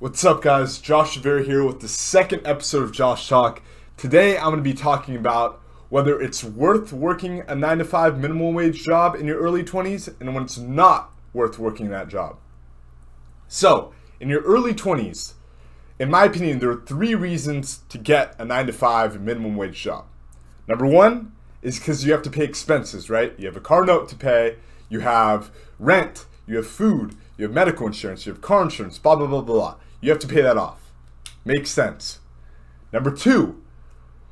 What's up, guys? Josh Rivera here with the second episode of Josh Talk. Today, I'm going to be talking about whether it's worth working a 9 to 5 minimum wage job in your early 20s and when it's not worth working that job. So, in your early 20s, in my opinion, there are three reasons to get a 9 to 5 minimum wage job. Number one is because you have to pay expenses, right? You have a car note to pay, you have rent, you have food, you have medical insurance, you have car insurance, blah, blah, blah, blah. You have to pay that off. Makes sense. Number two,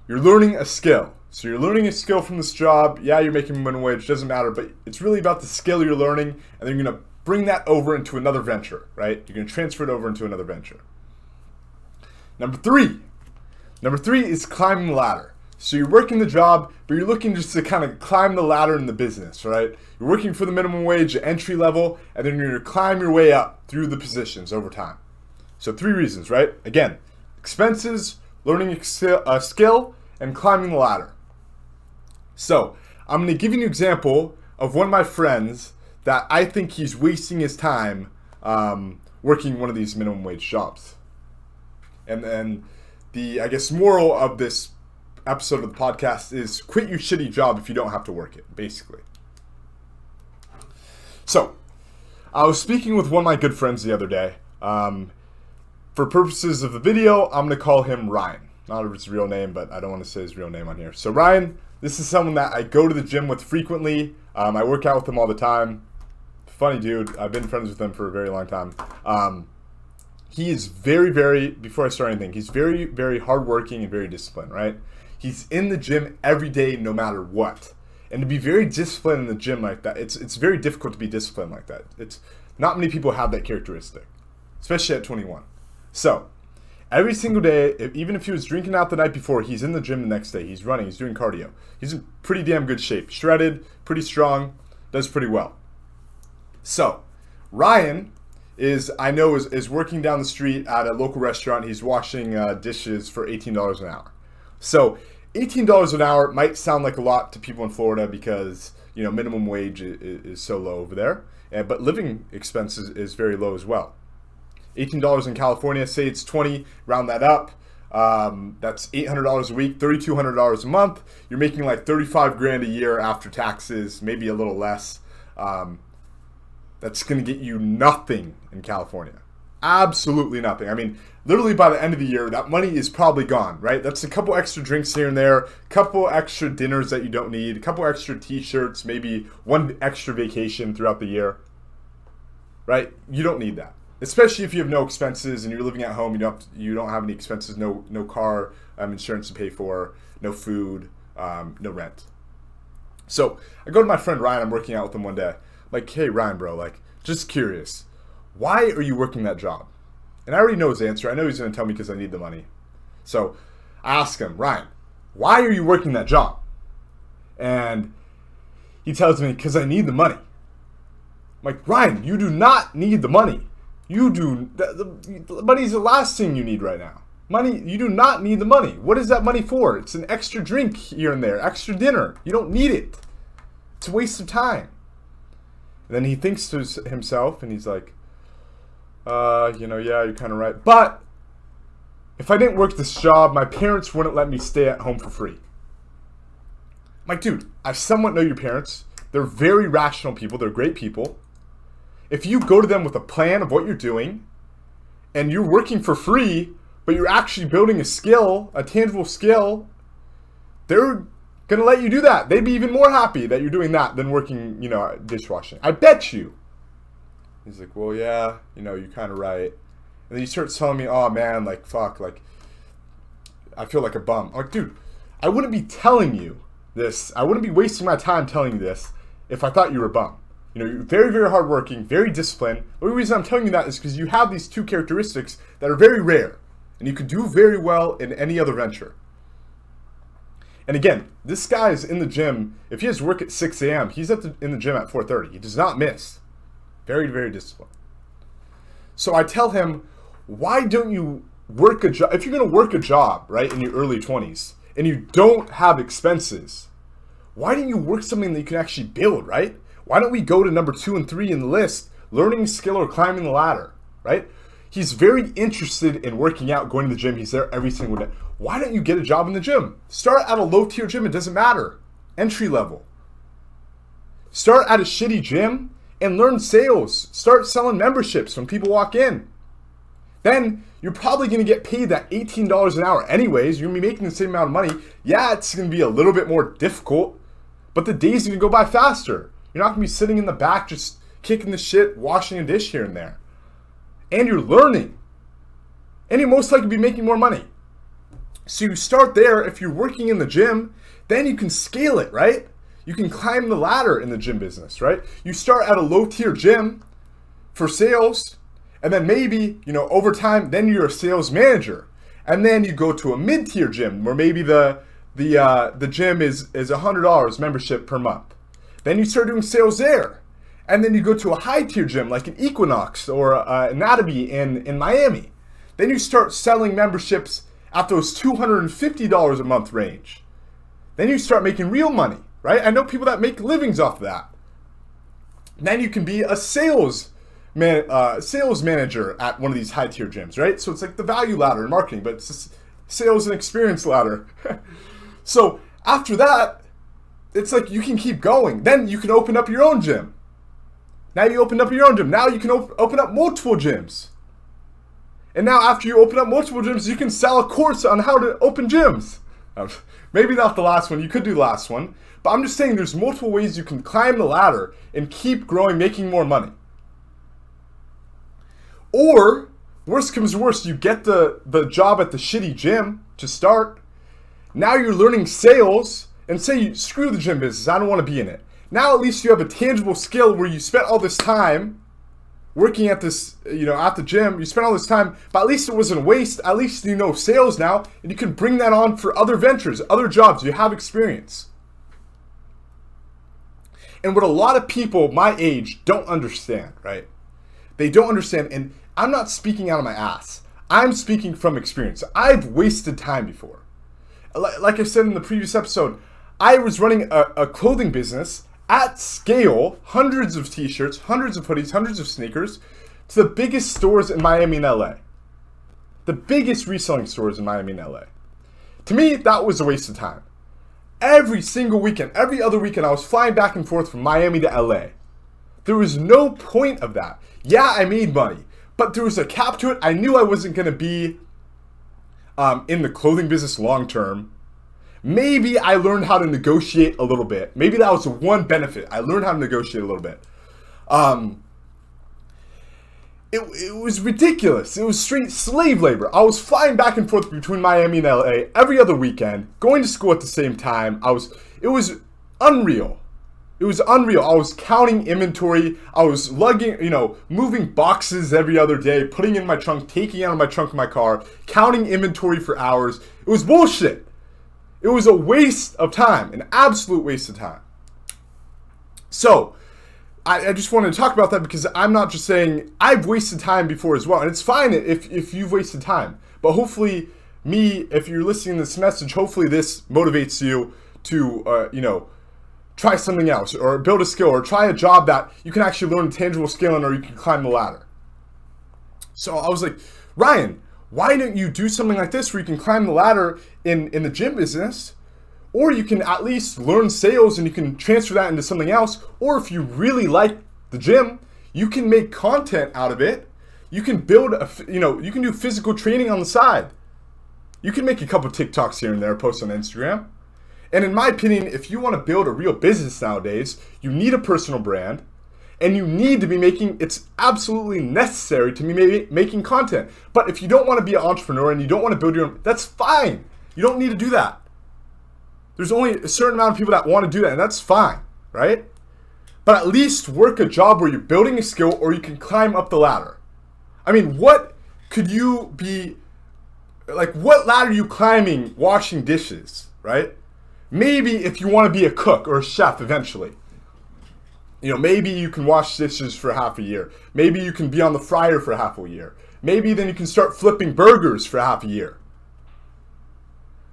you're learning a skill. So you're learning a skill from this job. Yeah, you're making minimum wage, doesn't matter, but it's really about the skill you're learning, and then you're gonna bring that over into another venture, right? You're gonna transfer it over into another venture. Number three, number three is climbing the ladder. So you're working the job, but you're looking just to kind of climb the ladder in the business, right? You're working for the minimum wage entry level, and then you're gonna climb your way up through the positions over time. So three reasons, right? Again, expenses, learning a skill, and climbing the ladder. So I'm to give you an example of one of my friends that I think he's wasting his time um, working one of these minimum wage jobs. And then the, I guess, moral of this episode of the podcast is quit your shitty job if you don't have to work it, basically. So, I was speaking with one of my good friends the other day. Um, for purposes of the video, I'm going to call him Ryan. Not his real name, but I don't want to say his real name on here. So Ryan, this is someone that I go to the gym with frequently. Um, I work out with him all the time. Funny dude. I've been friends with him for a very long time. Um, he is very, very, before I start anything, he's very, very hardworking and very disciplined, right? He's in the gym every day no matter what. And to be very disciplined in the gym like that, it's, it's very difficult to be disciplined like that. It's Not many people have that characteristic, especially at 21. So, every single day, even if he was drinking out the night before, he's in the gym the next day. He's running, he's doing cardio. He's in pretty damn good shape. Shredded, pretty strong, does pretty well. So, Ryan is, I know, is, is working down the street at a local restaurant. He's washing uh, dishes for $18 an hour. So, $18 an hour might sound like a lot to people in Florida because, you know, minimum wage is, is so low over there. And, but living expenses is very low as well. $18 in California, say it's 20, round that up. Um, that's $800 a week, $3,200 a month. You're making like 35 grand a year after taxes, maybe a little less. Um, that's going to get you nothing in California. Absolutely nothing. I mean, literally by the end of the year, that money is probably gone, right? That's a couple extra drinks here and there, couple extra dinners that you don't need, a couple extra t-shirts, maybe one extra vacation throughout the year, right? You don't need that especially if you have no expenses and you're living at home. You don't to, you don't have any expenses, no no car um, insurance to pay for, no food, um, no rent. So I go to my friend Ryan. I'm working out with him one day. I'm like, hey Ryan, bro, like just curious, why are you working that job? And I already know his answer. I know he's going to tell me because I need the money. So I ask him, Ryan, why are you working that job? And he tells me, because I need the money. I'm like, Ryan, you do not need the money. You do. The, the money's the last thing you need right now. Money, you do not need the money. What is that money for? It's an extra drink here and there, extra dinner. You don't need it. It's a waste of time. And then he thinks to himself and he's like, uh, you know, yeah, you're kind of right. But if I didn't work this job, my parents wouldn't let me stay at home for free. I'm like, dude, I somewhat know your parents. They're very rational people. They're great people if you go to them with a plan of what you're doing and you're working for free, but you're actually building a skill, a tangible skill, they're gonna let you do that. They'd be even more happy that you're doing that than working, you know, dishwashing. I bet you. He's like, well, yeah, you know, you're kind of right. And then he starts telling me, oh man, like, fuck, like, I feel like a bum. I'm like, dude, I wouldn't be telling you this. I wouldn't be wasting my time telling you this if I thought you were a bum. You know, you're very, very hardworking, very disciplined. The only reason I'm telling you that is because you have these two characteristics that are very rare, and you could do very well in any other venture. And again, this guy is in the gym. If he has work at 6 a.m., he's at the, in the gym at 4:30. He does not miss. Very, very disciplined. So I tell him, why don't you work a job? If you're going to work a job, right, in your early 20s, and you don't have expenses, why don't you work something that you can actually build, right? Why don't we go to number two and three in the list, learning skill or climbing the ladder, right? He's very interested in working out, going to the gym. He's there every single day. Why don't you get a job in the gym? Start at a low tier gym. It doesn't matter. Entry level. Start at a shitty gym and learn sales. Start selling memberships when people walk in. Then you're probably going to get paid that $18 an hour anyways. You're going to be making the same amount of money. Yeah, it's going to be a little bit more difficult, but the days are going to go by faster. You're not going to be sitting in the back just kicking the shit, washing a dish here and there. And you're learning. And you're most likely be making more money. So you start there. If you're working in the gym, then you can scale it, right? You can climb the ladder in the gym business, right? You start at a low tier gym for sales, and then maybe, you know, over time, then you're a sales manager. And then you go to a mid tier gym where maybe the the uh, the gym is is $100 membership per month. Then you start doing sales there. And then you go to a high tier gym like an Equinox or uh, Anatomy in, in Miami. Then you start selling memberships at those $250 a month range. Then you start making real money, right? I know people that make livings off of that. Then you can be a sales man, uh, sales manager at one of these high tier gyms, right? So it's like the value ladder in marketing, but it's sales and experience ladder. so after that, it's like you can keep going. Then you can open up your own gym. Now you open up your own gym. Now you can op- open up multiple gyms. And now after you open up multiple gyms, you can sell a course on how to open gyms. Um, maybe not the last one. You could do the last one. But I'm just saying there's multiple ways you can climb the ladder and keep growing, making more money. Or, worst comes worst, you get the, the job at the shitty gym to start. Now you're learning sales and say screw the gym business, I don't want to be in it. Now at least you have a tangible skill where you spent all this time working at this, you know, at the gym. You spent all this time, but at least it wasn't a waste. At least you know sales now, and you can bring that on for other ventures, other jobs. You have experience. And what a lot of people my age don't understand, right? They don't understand, and I'm not speaking out of my ass. I'm speaking from experience. I've wasted time before. Like I said in the previous episode, I was running a, a clothing business at scale, hundreds of t-shirts, hundreds of hoodies, hundreds of sneakers, to the biggest stores in Miami and LA. The biggest reselling stores in Miami and LA. To me, that was a waste of time. Every single weekend, every other weekend, I was flying back and forth from Miami to LA. There was no point of that. Yeah, I made money, but there was a cap to it. I knew I wasn't going to be um, in the clothing business long term. Maybe I learned how to negotiate a little bit. Maybe that was one benefit. I learned how to negotiate a little bit. Um, it, it was ridiculous. It was straight slave labor. I was flying back and forth between Miami and LA every other weekend, going to school at the same time. I was it was unreal. It was unreal. I was counting inventory. I was lugging, you know, moving boxes every other day, putting in my trunk, taking out of my trunk of my car, counting inventory for hours. It was bullshit. It was a waste of time, an absolute waste of time. So, I, I, just wanted to talk about that because I'm not just saying I've wasted time before as well, and it's fine if if you've wasted time. But hopefully, me, if you're listening to this message, hopefully this motivates you to, uh, you know, try something else or build a skill or try a job that you can actually learn tangible skill in or you can climb the ladder. So I was like, Ryan, why don't you do something like this where you can climb the ladder in, in the gym business? Or you can at least learn sales and you can transfer that into something else. Or if you really like the gym, you can make content out of it. You can build a, you know, you can do physical training on the side. You can make a couple TikToks here and there, post on Instagram. And in my opinion, if you want to build a real business nowadays, you need a personal brand and you need to be making it's absolutely necessary to be making content. But if you don't want to be an entrepreneur and you don't want to build your own that's fine. You don't need to do that. There's only a certain amount of people that want to do that and that's fine right? But at least work a job where you're building a skill or you can climb up the ladder. I mean what could you be like what ladder are you climbing washing dishes right? Maybe if you want to be a cook or a chef eventually you know, maybe you can wash dishes for half a year. Maybe you can be on the fryer for half a year. Maybe then you can start flipping burgers for half a year.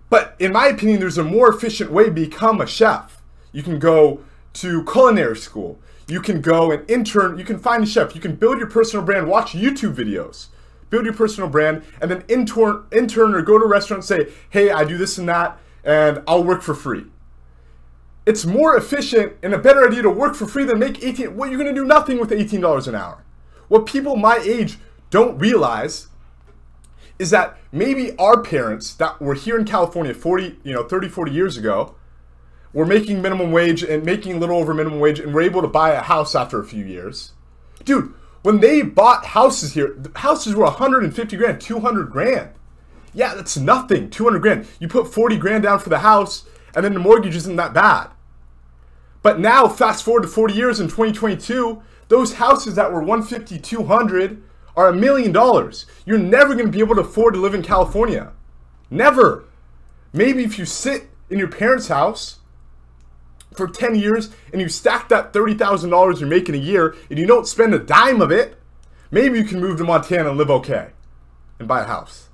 But in my opinion, there's a more efficient way to become a chef. You can go to culinary school. You can go and intern. You can find a chef. You can build your personal brand, watch YouTube videos, build your personal brand, and then intern, intern or go to a restaurant and say, hey, I do this and that, and I'll work for free. It's more efficient and a better idea to work for free than make 18, well, you're gonna do nothing with $18 an hour. What people my age don't realize is that maybe our parents that were here in California 40, you know, 30, 40 years ago were making minimum wage and making a little over minimum wage and were able to buy a house after a few years. Dude, when they bought houses here, houses were 150 grand, 200 grand. Yeah, that's nothing, 200 grand. You put 40 grand down for the house and then the mortgage isn't that bad. But now, fast forward to 40 years in 2022, those houses that were 150, 200 are a million dollars. You're never going to be able to afford to live in California. Never. Maybe if you sit in your parents' house for 10 years and you stack that $30,000 you're making a year and you don't spend a dime of it, maybe you can move to Montana and live okay and buy a house.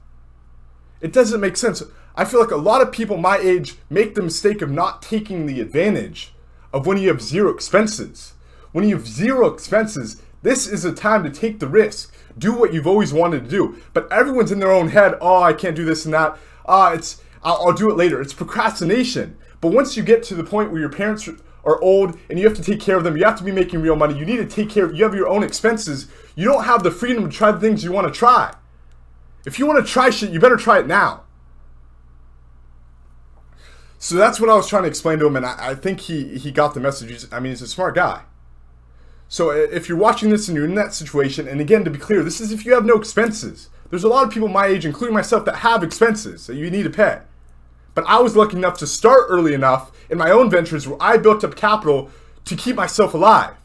It doesn't make sense. I feel like a lot of people my age make the mistake of not taking the advantage of when you have zero expenses. When you have zero expenses, this is a time to take the risk. Do what you've always wanted to do. But everyone's in their own head. Oh, I can't do this and that. Ah, uh, it's I'll, I'll do it later. It's procrastination. But once you get to the point where your parents are old and you have to take care of them, you have to be making real money. You need to take care. You have your own expenses. You don't have the freedom to try the things you want to try. If you want to try shit, you better try it now. So that's what I was trying to explain to him, and I, I think he he got the message. I mean, he's a smart guy. So if you're watching this and you're in that situation, and again, to be clear, this is if you have no expenses. There's a lot of people my age, including myself, that have expenses that you need to pay. But I was lucky enough to start early enough in my own ventures where I built up capital to keep myself alive.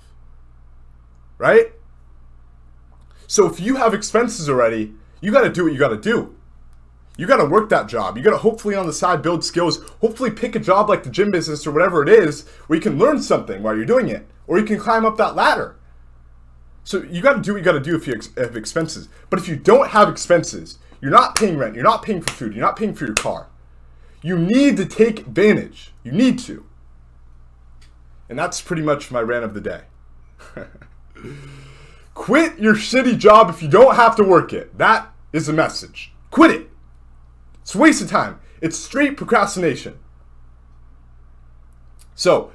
Right? So if you have expenses already, you got to do what you got to do. You got to work that job. You got to hopefully on the side build skills. Hopefully pick a job like the gym business or whatever it is where you can learn something while you're doing it. Or you can climb up that ladder. So you got to do what you got to do if you have expenses. But if you don't have expenses, you're not paying rent, you're not paying for food, you're not paying for your car. You need to take advantage. You need to. And that's pretty much my rant of the day. Quit your shitty job if you don't have to work it. That is the message. Quit it. It's a waste of time. It's straight procrastination. So,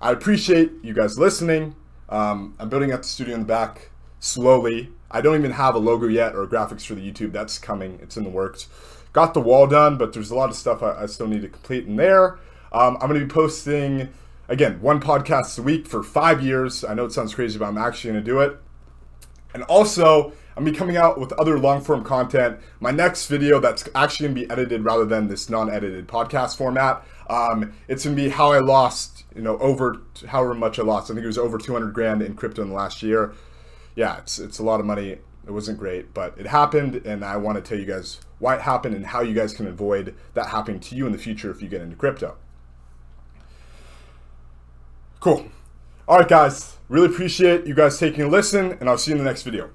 I appreciate you guys listening. Um, I'm building up the studio in the back slowly. I don't even have a logo yet or graphics for the YouTube. That's coming. It's in the works. Got the wall done, but there's a lot of stuff I, I still need to complete in there. Um, I'm going to be posting, again, one podcast a week for five years. I know it sounds crazy, but I'm actually going to do it. And also, I'm be coming out with other long form content. My next video that's actually gonna be edited rather than this non-edited podcast format. Um, it's gonna be how I lost, you know, over however much I lost. I think it was over 200 grand in crypto in the last year. Yeah, it's it's a lot of money. It wasn't great, but it happened, and I want to tell you guys why it happened and how you guys can avoid that happening to you in the future if you get into crypto. Cool. All right, guys. Really appreciate you guys taking a listen, and I'll see you in the next video.